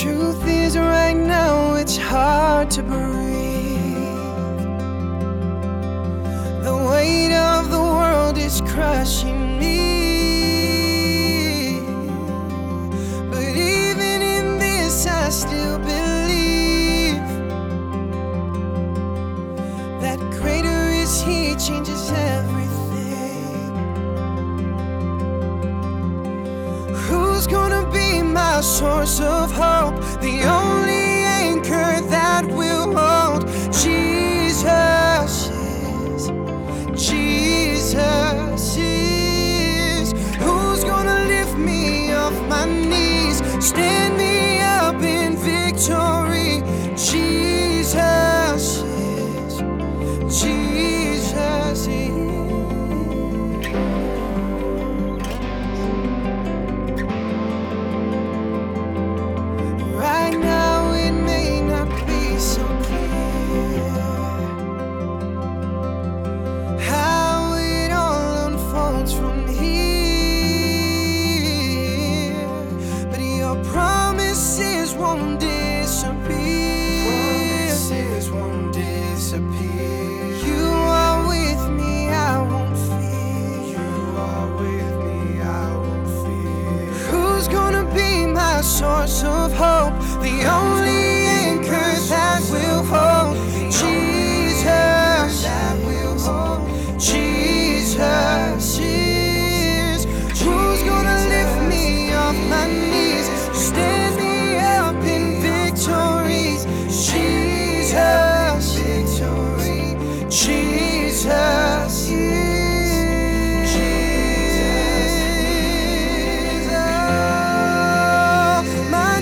Truth is, right now it's hard to breathe. The weight of the world is crushing me. But even in this, I still believe that greater is He changes everything. Who's gonna be my source of? The only Promises won't disappear. You are with me, I won't fear. You are with me, I won't fear. Who's gonna be my source of hope?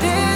still